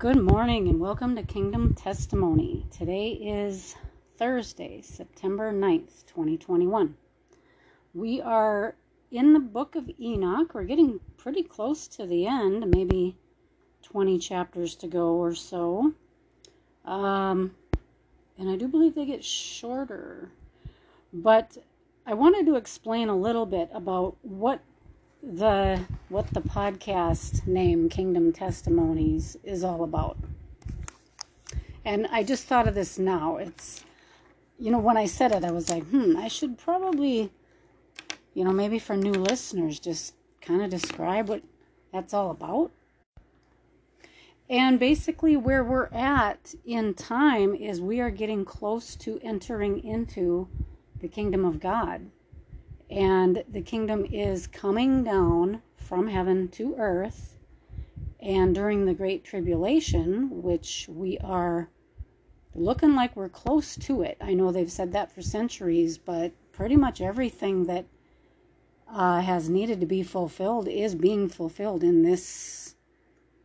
Good morning and welcome to Kingdom Testimony. Today is Thursday, September 9th, 2021. We are in the book of Enoch. We're getting pretty close to the end, maybe 20 chapters to go or so. Um, and I do believe they get shorter. But I wanted to explain a little bit about what the what the podcast name Kingdom Testimonies is all about. And I just thought of this now. It's you know, when I said it, I was like, hmm, I should probably, you know, maybe for new listeners, just kind of describe what that's all about. And basically, where we're at in time is we are getting close to entering into the kingdom of God and the kingdom is coming down from heaven to earth. And during the Great Tribulation, which we are looking like we're close to it, I know they've said that for centuries, but pretty much everything that uh, has needed to be fulfilled is being fulfilled in this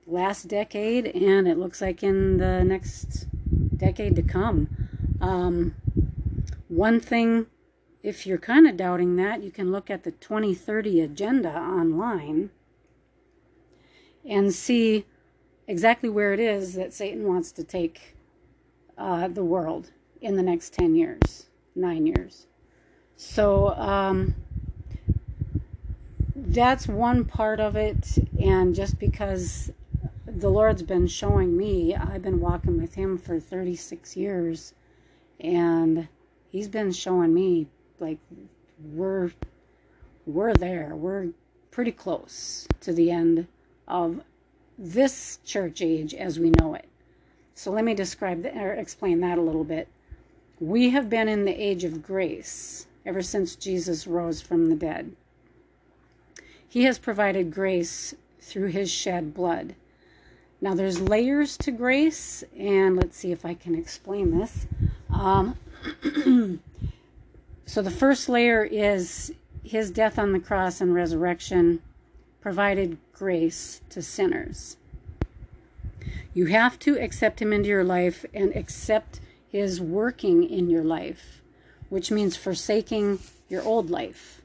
last decade, and it looks like in the next decade to come. Um, one thing if you're kind of doubting that, you can look at the 2030 agenda online and see exactly where it is that Satan wants to take uh, the world in the next 10 years, nine years. So um, that's one part of it. And just because the Lord's been showing me, I've been walking with Him for 36 years, and He's been showing me like we're we're there. We're pretty close to the end of this church age as we know it. So let me describe that, or explain that a little bit. We have been in the age of grace ever since Jesus rose from the dead. He has provided grace through his shed blood. Now, there's layers to grace, and let's see if I can explain this. Um, So the first layer is his death on the cross and resurrection provided grace to sinners. You have to accept him into your life and accept his working in your life, which means forsaking your old life.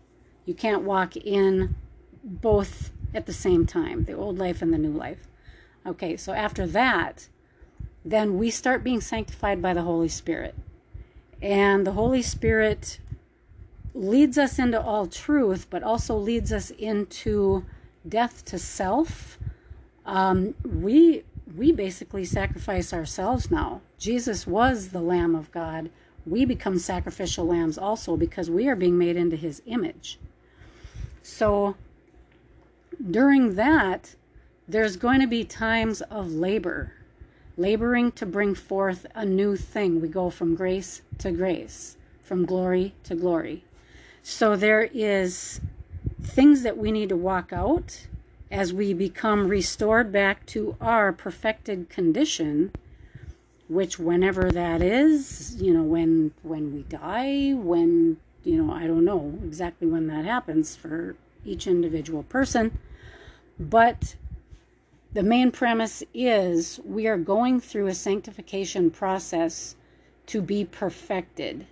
You can't walk in both at the same time, the old life and the new life. Okay, so after that, then we start being sanctified by the Holy Spirit. And the Holy Spirit leads us into all truth, but also leads us into death to self. Um, we we basically sacrifice ourselves now. Jesus was the Lamb of God. We become sacrificial lambs also because we are being made into His image. So during that, there's going to be times of labor, laboring to bring forth a new thing. We go from grace to grace, from glory to glory. So there is things that we need to walk out as we become restored back to our perfected condition which whenever that is you know when when we die when you know i don't know exactly when that happens for each individual person but the main premise is we are going through a sanctification process to be perfected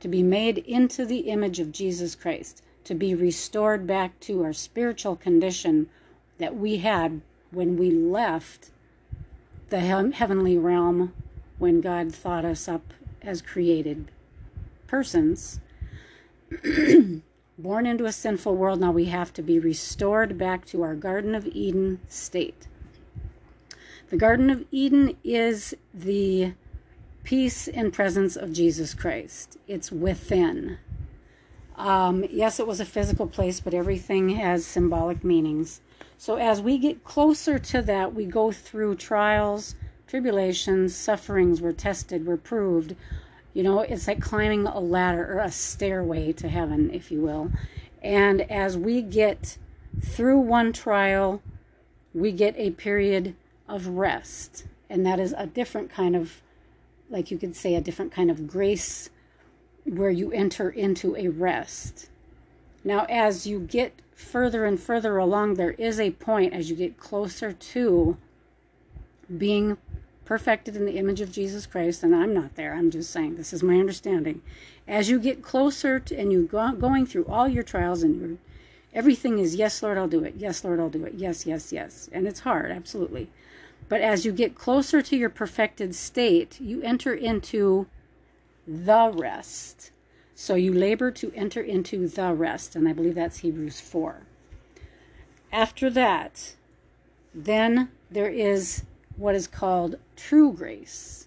to be made into the image of Jesus Christ, to be restored back to our spiritual condition that we had when we left the heavenly realm when God thought us up as created persons. Born into a sinful world, now we have to be restored back to our Garden of Eden state. The Garden of Eden is the peace and presence of Jesus Christ. It's within. Um, yes, it was a physical place, but everything has symbolic meanings. So as we get closer to that, we go through trials, tribulations, sufferings. We're tested, we're proved. You know, it's like climbing a ladder or a stairway to heaven, if you will. And as we get through one trial, we get a period of rest. And that is a different kind of like you could say, a different kind of grace where you enter into a rest. Now, as you get further and further along, there is a point as you get closer to being perfected in the image of Jesus Christ, and I'm not there. I'm just saying this is my understanding. As you get closer to, and you go going through all your trials and your everything is yes, Lord, I'll do it. Yes, Lord, I'll do it. Yes, yes, yes. And it's hard, absolutely. But as you get closer to your perfected state, you enter into the rest. So you labor to enter into the rest. And I believe that's Hebrews 4. After that, then there is what is called true grace.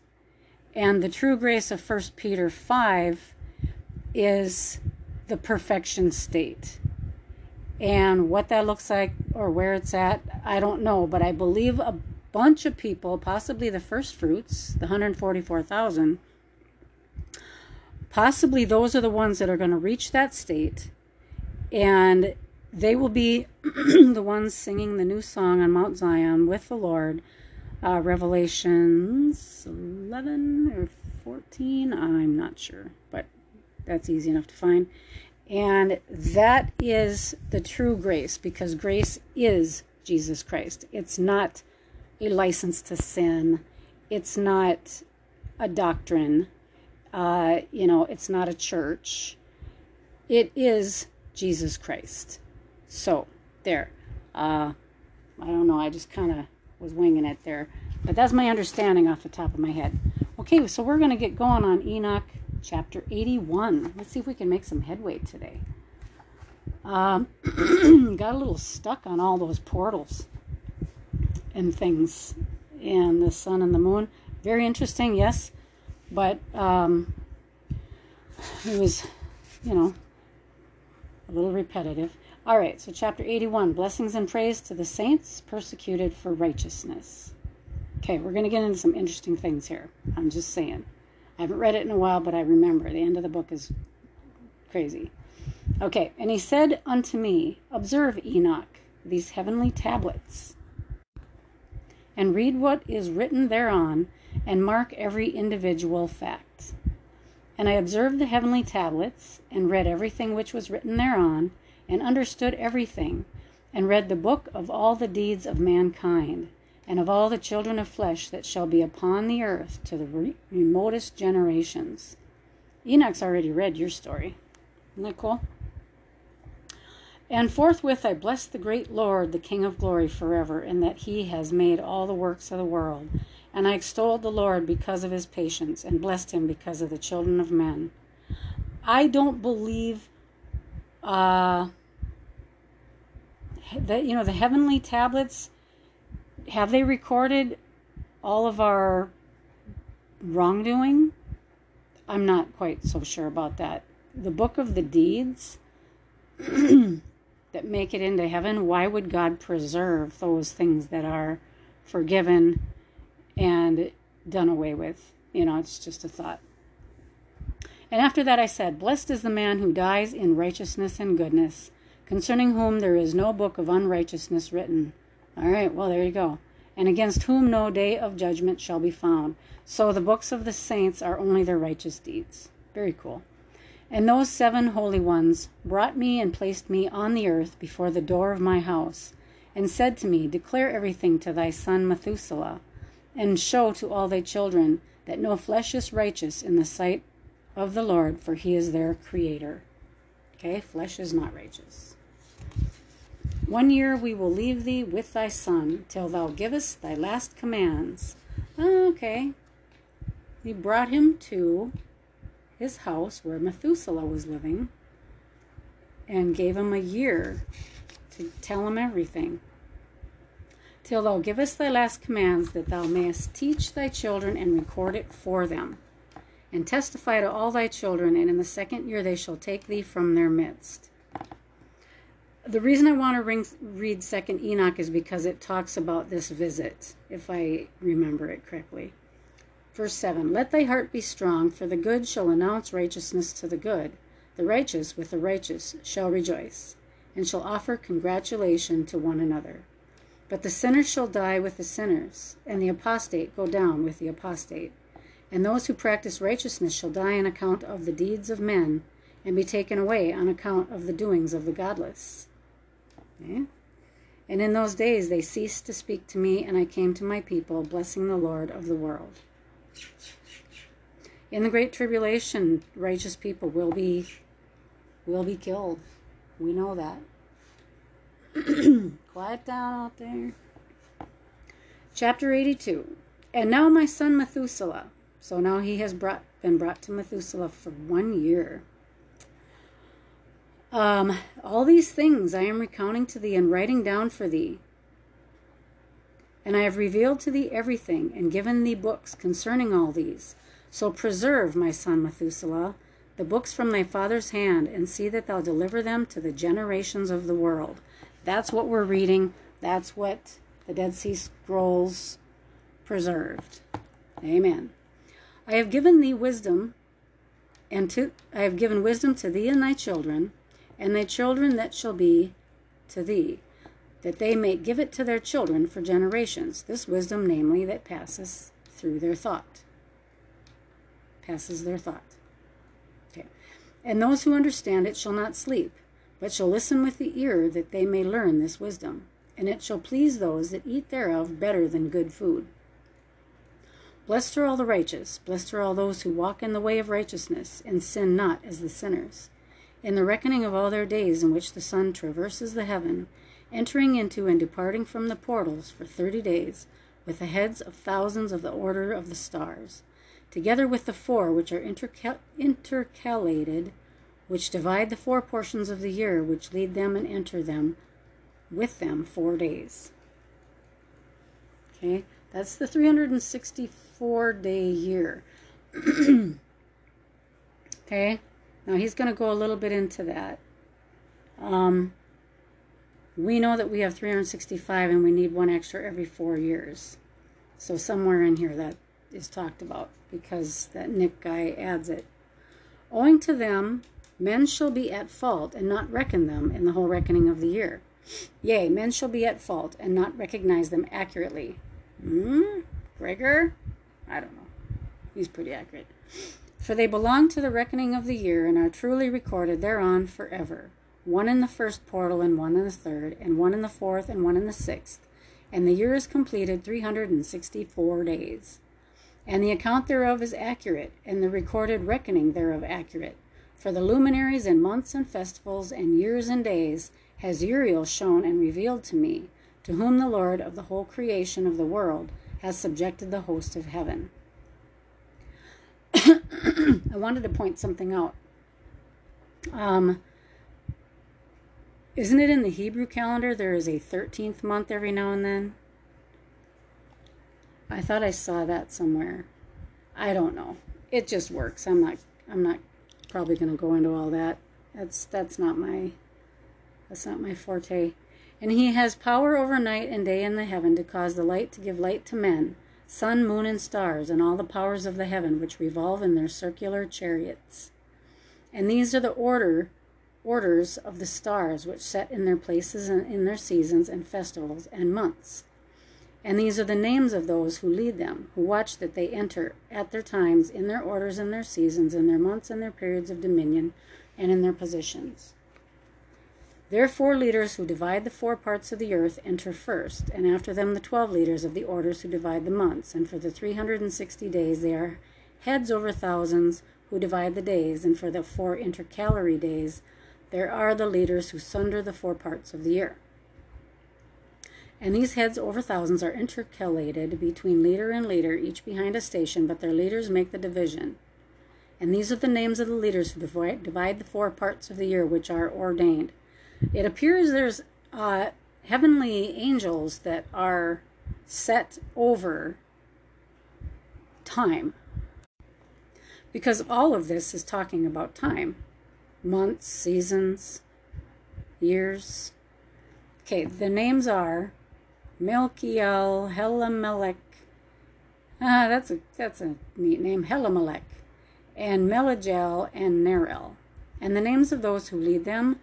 And the true grace of 1 Peter 5 is the perfection state. And what that looks like or where it's at, I don't know. But I believe a bunch of people, possibly the first fruits, the 144,000, possibly those are the ones that are going to reach that state. And they will be the ones singing the new song on Mount Zion with the Lord. Uh, Revelations 11 or 14, I'm not sure, but that's easy enough to find. And that is the true grace because grace is Jesus Christ. It's not a license to sin, it's not a doctrine, uh, you know, it's not a church. It is Jesus Christ. So, there. Uh, I don't know, I just kind of was winging it there. But that's my understanding off the top of my head. Okay, so we're going to get going on Enoch chapter 81. Let's see if we can make some headway today. Um, got a little stuck on all those portals and things and the sun and the moon. Very interesting, yes, but um, it was, you know, a little repetitive. All right, so chapter 81 Blessings and praise to the saints persecuted for righteousness. Okay, we're going to get into some interesting things here. I'm just saying. I haven't read it in a while, but I remember. The end of the book is crazy. Okay, and he said unto me, Observe, Enoch, these heavenly tablets, and read what is written thereon, and mark every individual fact. And I observed the heavenly tablets, and read everything which was written thereon, and understood everything, and read the book of all the deeds of mankind and of all the children of flesh that shall be upon the earth to the re- remotest generations. Enoch's already read your story. Isn't that cool? And forthwith I blessed the great Lord, the King of glory, forever, in that he has made all the works of the world. And I extolled the Lord because of his patience, and blessed him because of the children of men. I don't believe uh, that, you know, the heavenly tablets have they recorded all of our wrongdoing? I'm not quite so sure about that. The book of the deeds that make it into heaven, why would God preserve those things that are forgiven and done away with? You know, it's just a thought. And after that I said, Blessed is the man who dies in righteousness and goodness, concerning whom there is no book of unrighteousness written all right, well, there you go. And against whom no day of judgment shall be found. So the books of the saints are only their righteous deeds. Very cool. And those seven holy ones brought me and placed me on the earth before the door of my house, and said to me, Declare everything to thy son Methuselah, and show to all thy children that no flesh is righteous in the sight of the Lord, for he is their creator. Okay, flesh is not righteous. One year we will leave thee with thy son, till thou givest thy last commands. Okay. He brought him to his house where Methuselah was living and gave him a year to tell him everything. Till thou givest thy last commands, that thou mayest teach thy children and record it for them, and testify to all thy children, and in the second year they shall take thee from their midst the reason I want to ring, read Second Enoch is because it talks about this visit, if I remember it correctly. Verse 7 Let thy heart be strong, for the good shall announce righteousness to the good. The righteous with the righteous shall rejoice, and shall offer congratulation to one another. But the sinners shall die with the sinners, and the apostate go down with the apostate. And those who practice righteousness shall die on account of the deeds of men, and be taken away on account of the doings of the godless. Okay? And in those days they ceased to speak to me, and I came to my people, blessing the Lord of the world. In the great tribulation, righteous people will be will be killed. We know that. Quiet down out there. Chapter 82. And now my son Methuselah. So now he has brought been brought to Methuselah for one year. Um, all these things I am recounting to thee and writing down for thee. And I have revealed to thee everything, and given thee books concerning all these. So preserve, my son Methuselah, the books from thy father's hand, and see that thou deliver them to the generations of the world. That's what we're reading. That's what the Dead Sea Scrolls preserved. Amen. I have given thee wisdom, and to I have given wisdom to thee and thy children, and thy children that shall be to thee, that they may give it to their children for generations. This wisdom, namely, that passes through their thought. Passes their thought. Okay. And those who understand it shall not sleep, but shall listen with the ear, that they may learn this wisdom. And it shall please those that eat thereof better than good food. Blessed are all the righteous, blessed are all those who walk in the way of righteousness, and sin not as the sinners in the reckoning of all their days in which the sun traverses the heaven, entering into and departing from the portals for thirty days, with the heads of thousands of the order of the stars, together with the four which are intercal- intercalated, which divide the four portions of the year, which lead them and enter them with them four days. Okay, that's the 364 day year. okay. Now he's going to go a little bit into that. Um, we know that we have 365 and we need one extra every four years. So somewhere in here that is talked about because that Nick guy adds it. Owing to them, men shall be at fault and not reckon them in the whole reckoning of the year. Yea, men shall be at fault and not recognize them accurately. Hmm? Gregor? I don't know. He's pretty accurate for they belong to the reckoning of the year and are truly recorded thereon forever, one in the first portal and one in the third, and one in the fourth and one in the sixth. And the year is completed 364 days. And the account thereof is accurate, and the recorded reckoning thereof accurate. For the luminaries and months and festivals and years and days has Uriel shown and revealed to me, to whom the Lord of the whole creation of the world has subjected the host of heaven. I wanted to point something out. Um, isn't it in the Hebrew calendar there is a 13th month every now and then? I thought I saw that somewhere. I don't know. It just works. I'm not I'm not probably going to go into all that. That's that's not my that's not my forte. And he has power over night and day in the heaven to cause the light to give light to men sun, moon, and stars, and all the powers of the heaven which revolve in their circular chariots. And these are the order orders of the stars which set in their places and in their seasons and festivals and months. And these are the names of those who lead them, who watch that they enter at their times, in their orders and their seasons, in their months and their periods of dominion, and in their positions. Their four leaders who divide the four parts of the earth enter first, and after them the twelve leaders of the orders who divide the months. And for the three hundred and sixty days they are heads over thousands who divide the days, and for the four intercalary days there are the leaders who sunder the four parts of the year. And these heads over thousands are intercalated between leader and leader, each behind a station, but their leaders make the division. And these are the names of the leaders who divide the four parts of the year which are ordained. It appears there's uh, heavenly angels that are set over time. Because all of this is talking about time months, seasons, years. Okay, the names are Milkiel, Helamelech. Ah, that's a that's a neat name, Helamelech, and Melagel and Nerel. And the names of those who lead them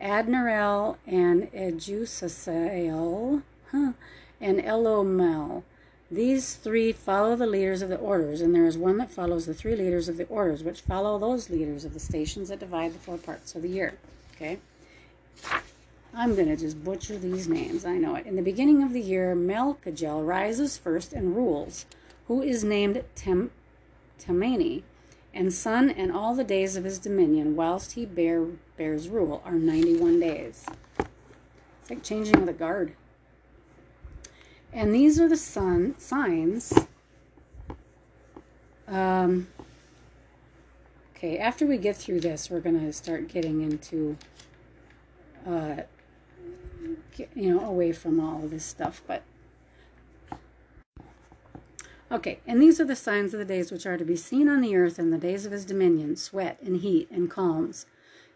Admiral and Ejusael huh, and Elomel. These three follow the leaders of the orders, and there is one that follows the three leaders of the orders, which follow those leaders of the stations that divide the four parts of the year. Okay? I'm going to just butcher these names. I know it. In the beginning of the year, Melchijel rises first and rules, who is named Tem- Temani, and son and all the days of his dominion, whilst he bear, bears rule, are 91 days. It's like changing the guard. And these are the sun signs. Um, okay, after we get through this, we're going to start getting into uh, you know, away from all of this stuff. But okay, and these are the signs of the days which are to be seen on the earth in the days of his dominion sweat and heat and calms.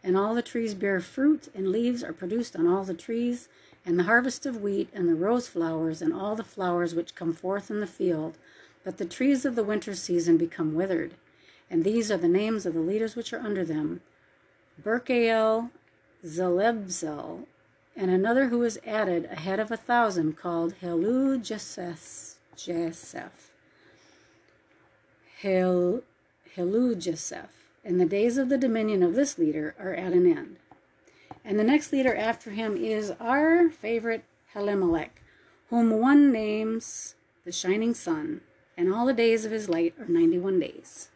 And all the trees bear fruit, and leaves are produced on all the trees, and the harvest of wheat, and the rose flowers, and all the flowers which come forth in the field. But the trees of the winter season become withered. And these are the names of the leaders which are under them Berkael, Zelebzel, and another who was added ahead of a thousand called Helu Jeseph. Hel, Helu Jeseph. And the days of the dominion of this leader are at an end. And the next leader after him is our favorite Helimelech, whom one names the shining sun, and all the days of his light are 91 days.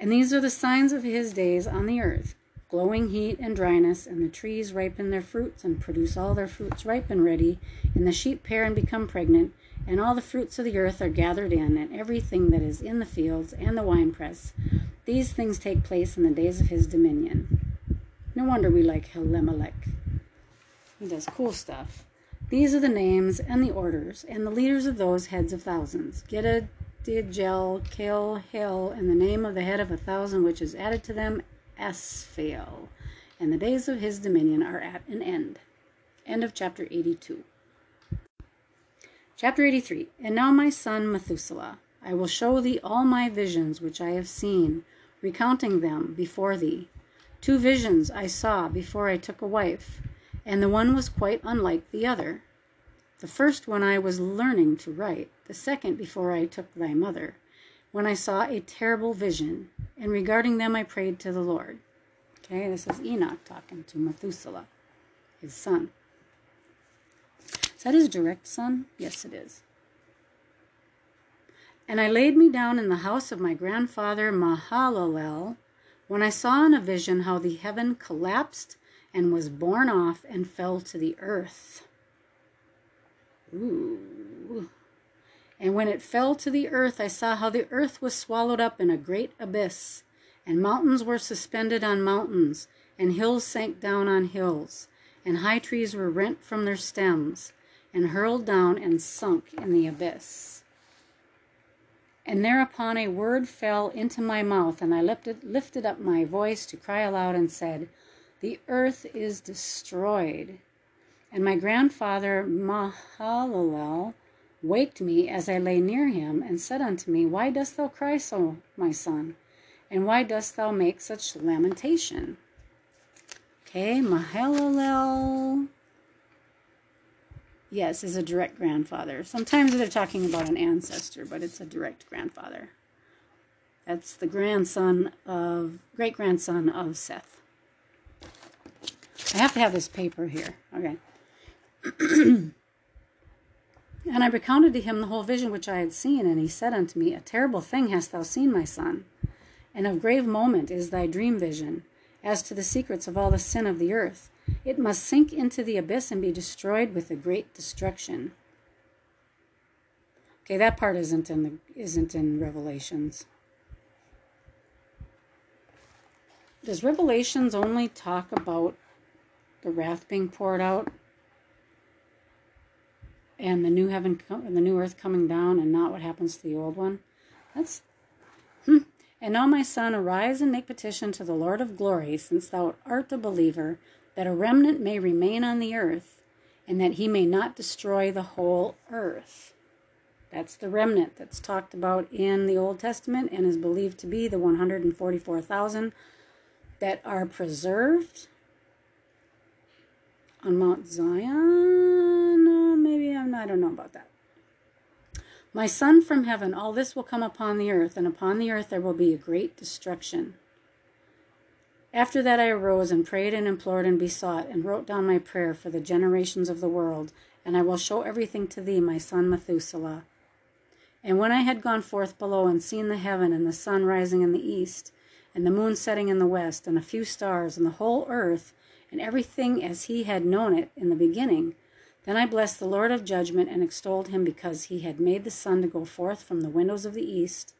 And these are the signs of his days on the earth glowing heat and dryness, and the trees ripen their fruits and produce all their fruits ripe and ready, and the sheep pair and become pregnant, and all the fruits of the earth are gathered in, and everything that is in the fields and the winepress. These things take place in the days of his dominion. No wonder we like Helimelech. He does cool stuff. These are the names and the orders and the leaders of those heads of thousands. Gidad, Digel, Hill, and the name of the head of a thousand which is added to them Asphael, and the days of his dominion are at an end. End of chapter 82. Chapter 83 And now, my son Methuselah, I will show thee all my visions which I have seen, recounting them before thee. Two visions I saw before I took a wife, and the one was quite unlike the other. The first when I was learning to write, the second before I took thy mother when I saw a terrible vision, and regarding them I prayed to the Lord. Okay, this is Enoch talking to Methuselah, his son. Is that his direct son? Yes, it is. And I laid me down in the house of my grandfather Mahalalel, when I saw in a vision how the heaven collapsed and was borne off and fell to the earth. Ooh. And when it fell to the earth, I saw how the earth was swallowed up in a great abyss, and mountains were suspended on mountains, and hills sank down on hills, and high trees were rent from their stems, and hurled down and sunk in the abyss. And thereupon a word fell into my mouth, and I lifted, lifted up my voice to cry aloud and said, The earth is destroyed. And my grandfather Mahalalel waked me as I lay near him, and said unto me, Why dost thou cry so, my son? And why dost thou make such lamentation? Okay, Mahalalel. Yes, is a direct grandfather. Sometimes they're talking about an ancestor, but it's a direct grandfather. That's the grandson of, great grandson of Seth. I have to have this paper here. Okay. And I recounted to him the whole vision which I had seen, and he said unto me, A terrible thing hast thou seen, my son, and of grave moment is thy dream vision. As to the secrets of all the sin of the earth, it must sink into the abyss and be destroyed with a great destruction. Okay, that part isn't in the isn't in Revelations. Does Revelations only talk about the wrath being poured out? and the new heaven and the new earth coming down and not what happens to the old one that's hmm. and now my son arise and make petition to the lord of glory since thou art a believer that a remnant may remain on the earth and that he may not destroy the whole earth that's the remnant that's talked about in the old testament and is believed to be the 144000 that are preserved on mount zion uh, Maybe I'm, I don't know about that. My son from heaven, all this will come upon the earth, and upon the earth there will be a great destruction. After that I arose and prayed and implored and besought and wrote down my prayer for the generations of the world, and I will show everything to thee, my son Methuselah. And when I had gone forth below and seen the heaven and the sun rising in the east, and the moon setting in the west, and a few stars, and the whole earth, and everything as he had known it in the beginning, then I blessed the Lord of judgment and extolled him because he had made the sun to go forth from the windows of the east.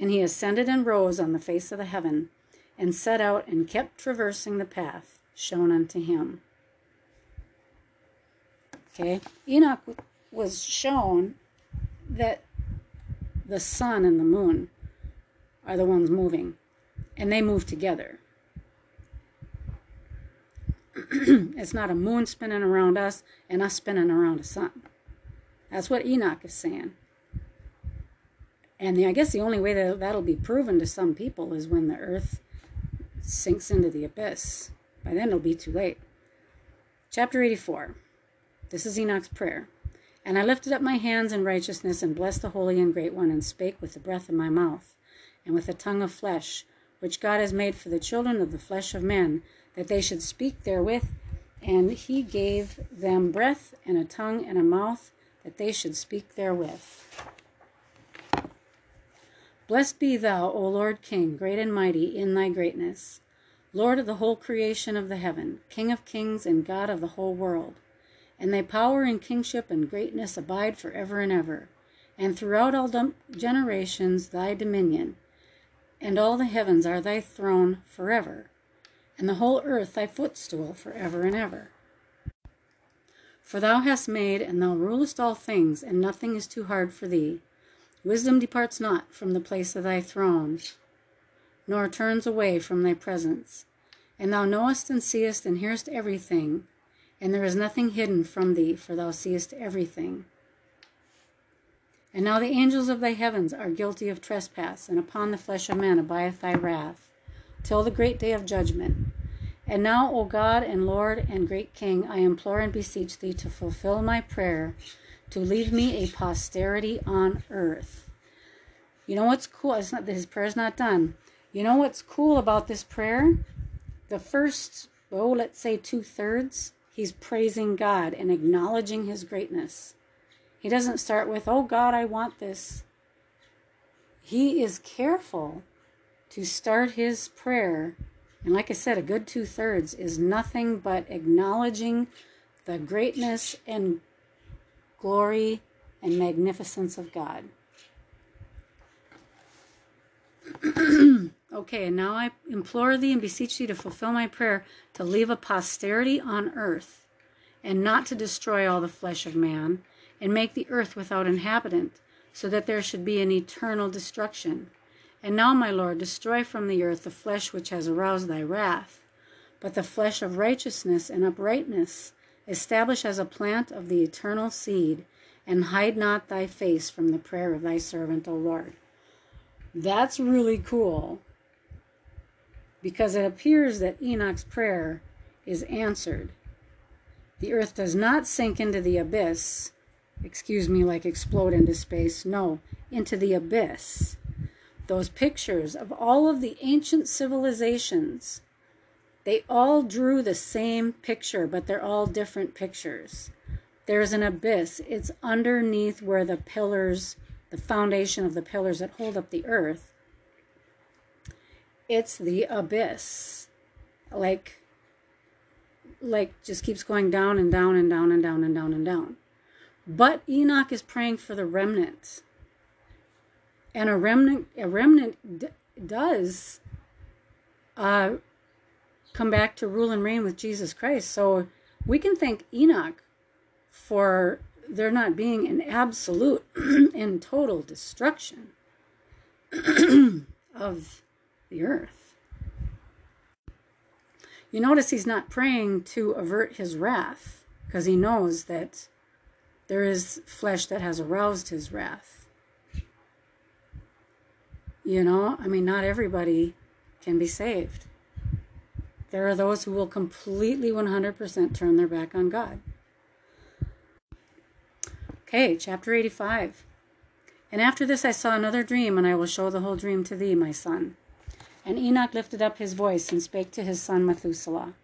And he ascended and rose on the face of the heaven, and set out and kept traversing the path shown unto him. Okay, Enoch was shown that the sun and the moon are the ones moving, and they move together. it's not a moon spinning around us and us spinning around a sun. That's what Enoch is saying. And the, I guess the only way that that'll be proven to some people is when the earth sinks into the abyss. By then it'll be too late. Chapter 84. This is Enoch's prayer. And I lifted up my hands in righteousness and blessed the Holy and Great One and spake with the breath of my mouth and with the tongue of flesh, which God has made for the children of the flesh of men, that they should speak therewith. And he gave them breath and a tongue and a mouth, that they should speak therewith. Blessed be thou, O Lord King, great and mighty in thy greatness, Lord of the whole creation of the heaven, King of kings and God of the whole world. And thy power and kingship and greatness abide for ever and ever. And throughout all generations thy dominion, and all the heavens are thy throne forever, and the whole earth thy footstool forever and ever. For thou hast made, and thou rulest all things, and nothing is too hard for thee. Wisdom departs not from the place of thy throne, nor turns away from thy presence. And thou knowest and seest and hearest everything, and there is nothing hidden from thee, for thou seest everything. And now the angels of thy heavens are guilty of trespass, and upon the flesh of men abideth thy wrath, till the great day of judgment. And now, O God and Lord and great King, I implore and beseech thee to fulfill my prayer, to leave me a posterity on earth. You know what's cool? It's not his prayer's not done. You know what's cool about this prayer? The first, oh, let's say two thirds, he's praising God and acknowledging his greatness. He doesn't start with, Oh God, I want this. He is careful to start his prayer. And like I said, a good two thirds is nothing but acknowledging the greatness and glory and magnificence of God. okay, and now I implore thee and beseech thee to fulfill my prayer to leave a posterity on earth and not to destroy all the flesh of man and make the earth without inhabitant, so that there should be an eternal destruction. And now, my Lord, destroy from the earth the flesh which has aroused thy wrath, but the flesh of righteousness and uprightness establish as a plant of the eternal seed, and hide not thy face from the prayer of thy servant, O Lord. That's really cool because it appears that Enoch's prayer is answered. The earth does not sink into the abyss, excuse me, like explode into space. No, into the abyss. Those pictures of all of the ancient civilizations, they all drew the same picture, but they're all different pictures. There's an abyss. It's underneath where the pillars, the foundation of the pillars that hold up the earth. It's the abyss. Like like just keeps going down and down and down and down and down and down. But Enoch is praying for the remnant. And a remnant, a remnant d- does uh, come back to rule and reign with Jesus Christ. So we can thank Enoch for there not being an absolute and total destruction of the earth. You notice he's not praying to avert his wrath because he knows that there is flesh that has aroused his wrath. You know, I mean, not everybody can be saved. There are those who will completely 100% turn their back on God. Okay, chapter 85. And after this I saw another dream, and I will show the whole dream to thee, my son. And Enoch lifted up his voice and spake to his son Methuselah.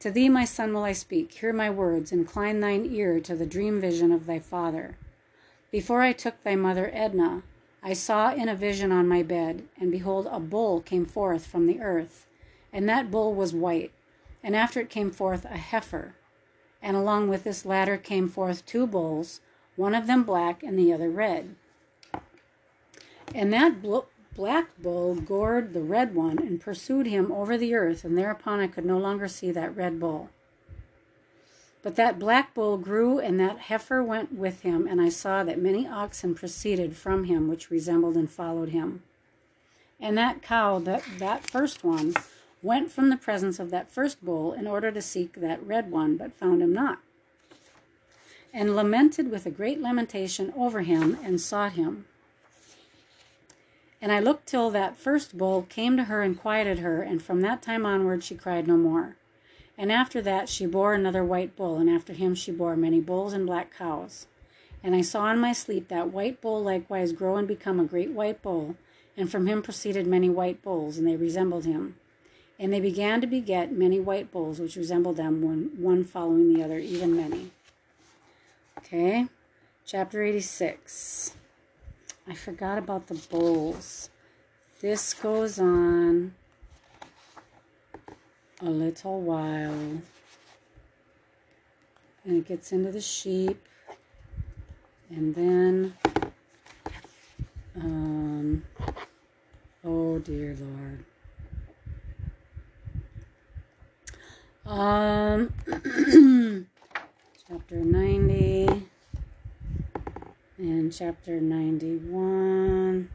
To thee, my son, will I speak. Hear my words. Incline thine ear to the dream vision of thy father. Before I took thy mother Edna, I saw in a vision on my bed, and behold, a bull came forth from the earth. And that bull was white. And after it came forth a heifer. And along with this latter came forth two bulls, one of them black and the other red. And that black bull gored the red one and pursued him over the earth, and thereupon I could no longer see that red bull. But that black bull grew, and that heifer went with him, and I saw that many oxen proceeded from him, which resembled and followed him. And that cow, that, that first one, went from the presence of that first bull in order to seek that red one, but found him not, and lamented with a great lamentation over him, and sought him. And I looked till that first bull came to her and quieted her, and from that time onward she cried no more. And after that she bore another white bull, and after him she bore many bulls and black cows. And I saw in my sleep that white bull likewise grow and become a great white bull, and from him proceeded many white bulls, and they resembled him. And they began to beget many white bulls, which resembled them, one, one following the other, even many. Okay, chapter 86. I forgot about the bulls. This goes on a little while. And it gets into the sheep. And then, um, oh dear Lord. Um, chapter 90 and chapter 91.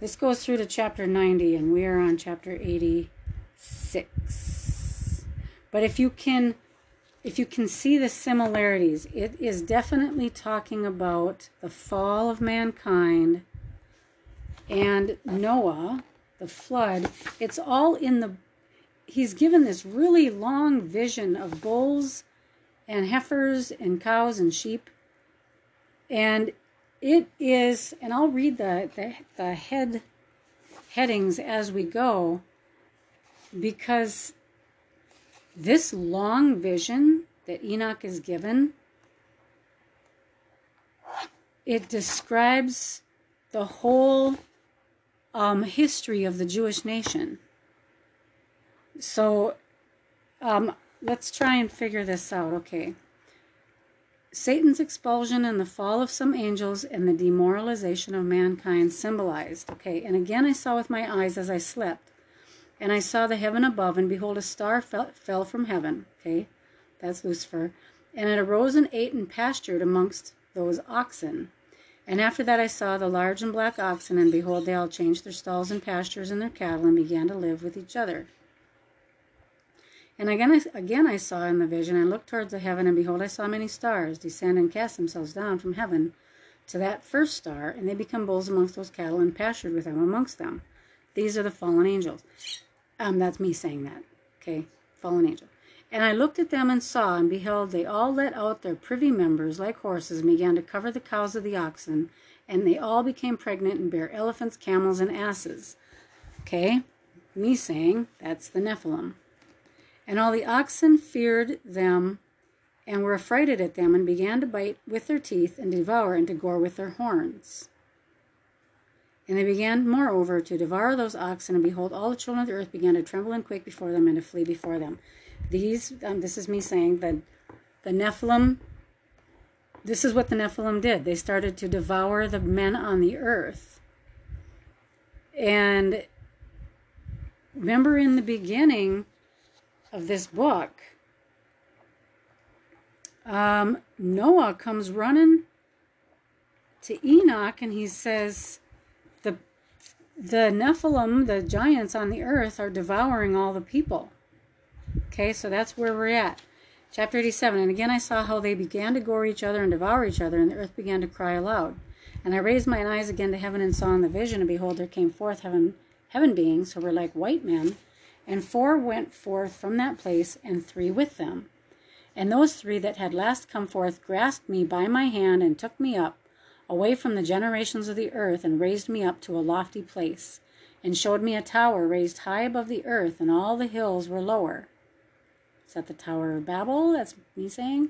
This goes through to chapter 90, and we are on chapter 86. But if you can if you can see the similarities, it is definitely talking about the fall of mankind and Noah, the flood. It's all in the he's given this really long vision of bulls and heifers and cows and sheep and it is, and I'll read the, the, the head headings as we go because this long vision that Enoch is given it describes the whole um, history of the Jewish nation. So um, let's try and figure this out. Okay. Satan's expulsion and the fall of some angels and the demoralization of mankind symbolized. Okay, and again I saw with my eyes as I slept, and I saw the heaven above, and behold, a star fell, fell from heaven. Okay, that's Lucifer. And it arose and ate and pastured amongst those oxen. And after that I saw the large and black oxen, and behold, they all changed their stalls and pastures and their cattle, and began to live with each other. And again I, again I saw in the vision, I looked towards the heaven, and behold, I saw many stars descend and cast themselves down from heaven to that first star, and they become bulls amongst those cattle, and pastured with them amongst them. These are the fallen angels. Um, that's me saying that. Okay, fallen angel. And I looked at them and saw, and beheld, they all let out their privy members like horses, and began to cover the cows of the oxen, and they all became pregnant and bare elephants, camels, and asses. Okay, me saying that's the Nephilim. And all the oxen feared them and were affrighted at them, and began to bite with their teeth, and devour, and to gore with their horns. And they began, moreover, to devour those oxen, and behold, all the children of the earth began to tremble and quake before them, and to flee before them. These, um, this is me saying that the Nephilim, this is what the Nephilim did. They started to devour the men on the earth. And remember in the beginning, of this book, um, Noah comes running to Enoch and he says, the, the Nephilim, the giants on the earth, are devouring all the people. Okay, so that's where we're at. Chapter 87. And again I saw how they began to gore each other and devour each other, and the earth began to cry aloud. And I raised mine eyes again to heaven and saw in the vision, and behold, there came forth heaven, heaven beings who were like white men and four went forth from that place, and three with them. And those three that had last come forth grasped me by my hand and took me up away from the generations of the earth and raised me up to a lofty place. and showed me a tower raised high above the earth, and all the hills were lower. Is that the Tower of Babel? That's me saying.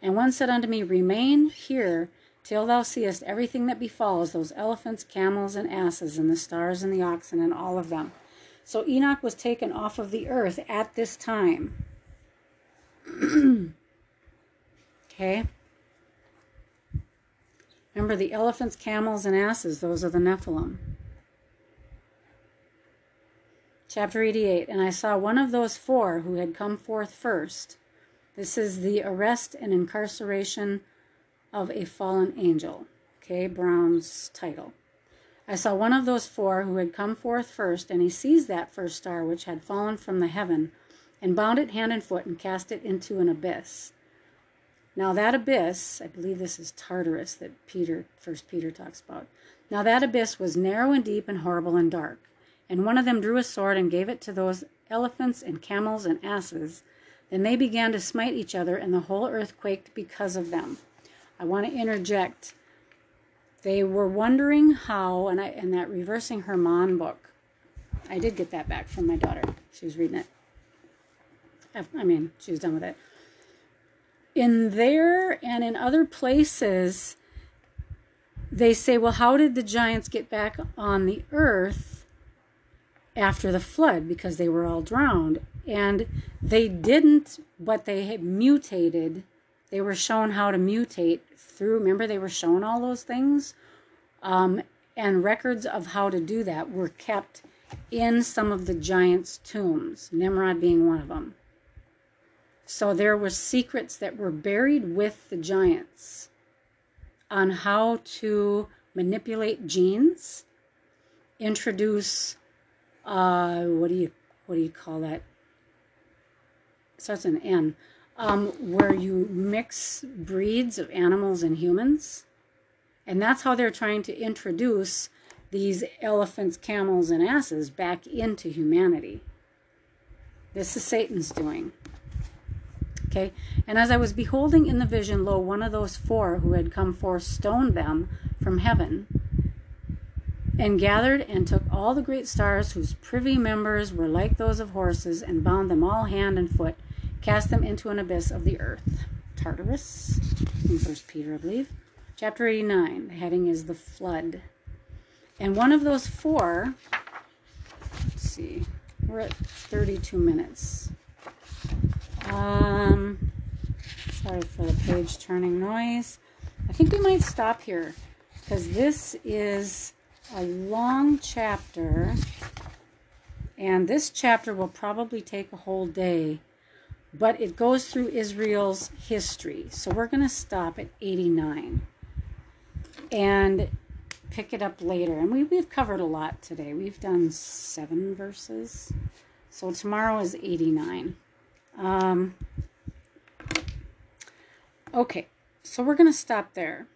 And one said unto me, Remain here till thou seest everything that befalls those elephants, camels, and asses, and the stars, and the oxen, and all of them. So Enoch was taken off of the earth at this time. okay? Remember the elephants, camels, and asses, those are the Nephilim. Chapter 88 And I saw one of those four who had come forth first. This is the arrest and incarceration of a fallen angel. Okay, Brown's title. I saw one of those four who had come forth first, and he seized that first star which had fallen from the heaven, and bound it hand and foot, and cast it into an abyss. Now that abyss, I believe this is Tartarus that Peter, First Peter talks about. Now that abyss was narrow and deep and horrible and dark. And one of them drew a sword and gave it to those elephants and camels and asses. Then they began to smite each other, and the whole earth quaked because of them. I want to interject. They were wondering how, and I and that reversing Hermon book. I did get that back from my daughter. She was reading it. I mean, she was done with it. In there and in other places, they say, well, how did the giants get back on the earth? after the flood because they were all drowned. And they didn't, but they mutated. They were shown how to mutate through, remember, they were shown all those things? Um, and records of how to do that were kept in some of the giants' tombs, Nimrod being one of them. So there were secrets that were buried with the giants on how to manipulate genes, introduce uh, what do you what do you call that? Starts an N. Um, where you mix breeds of animals and humans, and that's how they're trying to introduce these elephants, camels, and asses back into humanity. This is Satan's doing. Okay, and as I was beholding in the vision, lo, one of those four who had come forth stoned them from heaven and gathered and took all the great stars whose privy members were like those of horses, and bound them all hand and foot, cast them into an abyss of the earth. Tartarus, in First Peter, I believe. Chapter 89, the heading is the flood. And one of those four, let's see, we're at 32 minutes. Um, sorry for the page turning noise. I think we might stop here because this is a long chapter, and this chapter will probably take a whole day, but it goes through Israel's history. So we're going to stop at 89 and pick it up later. And we, we've covered a lot today. We've done seven verses. So tomorrow is 89. Um, okay, so we're going to stop there.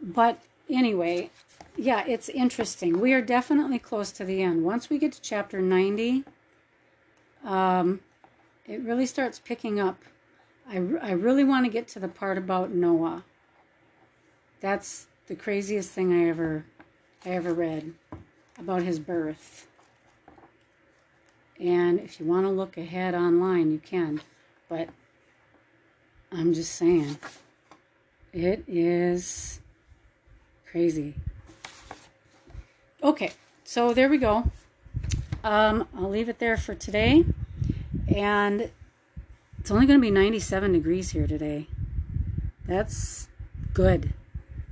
But anyway, yeah, it's interesting. We are definitely close to the end. Once we get to chapter 90, um, it really starts picking up. I, I really want to get to the part about Noah. That's the craziest thing I ever I ever read about his birth. And if you want to look ahead online, you can. But I'm just saying, it is Crazy. Okay, so there we go. Um, I'll leave it there for today. And it's only going to be 97 degrees here today. That's good.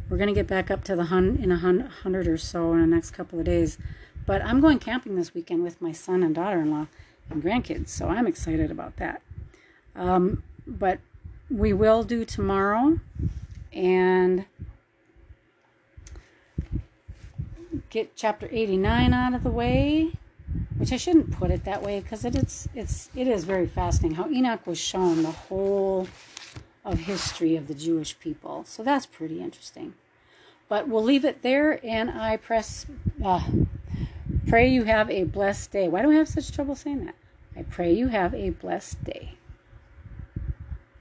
We're going to get back up to the hun in a hun- hundred or so in the next couple of days. But I'm going camping this weekend with my son and daughter-in-law and grandkids, so I'm excited about that. Um, but we will do tomorrow, and get chapter 89 out of the way, which I shouldn't put it that way because it is it's it is very fascinating how Enoch was shown the whole of history of the Jewish people. So that's pretty interesting. But we'll leave it there, and I press. Uh, pray you have a blessed day. Why do I have such trouble saying that? I pray you have a blessed day.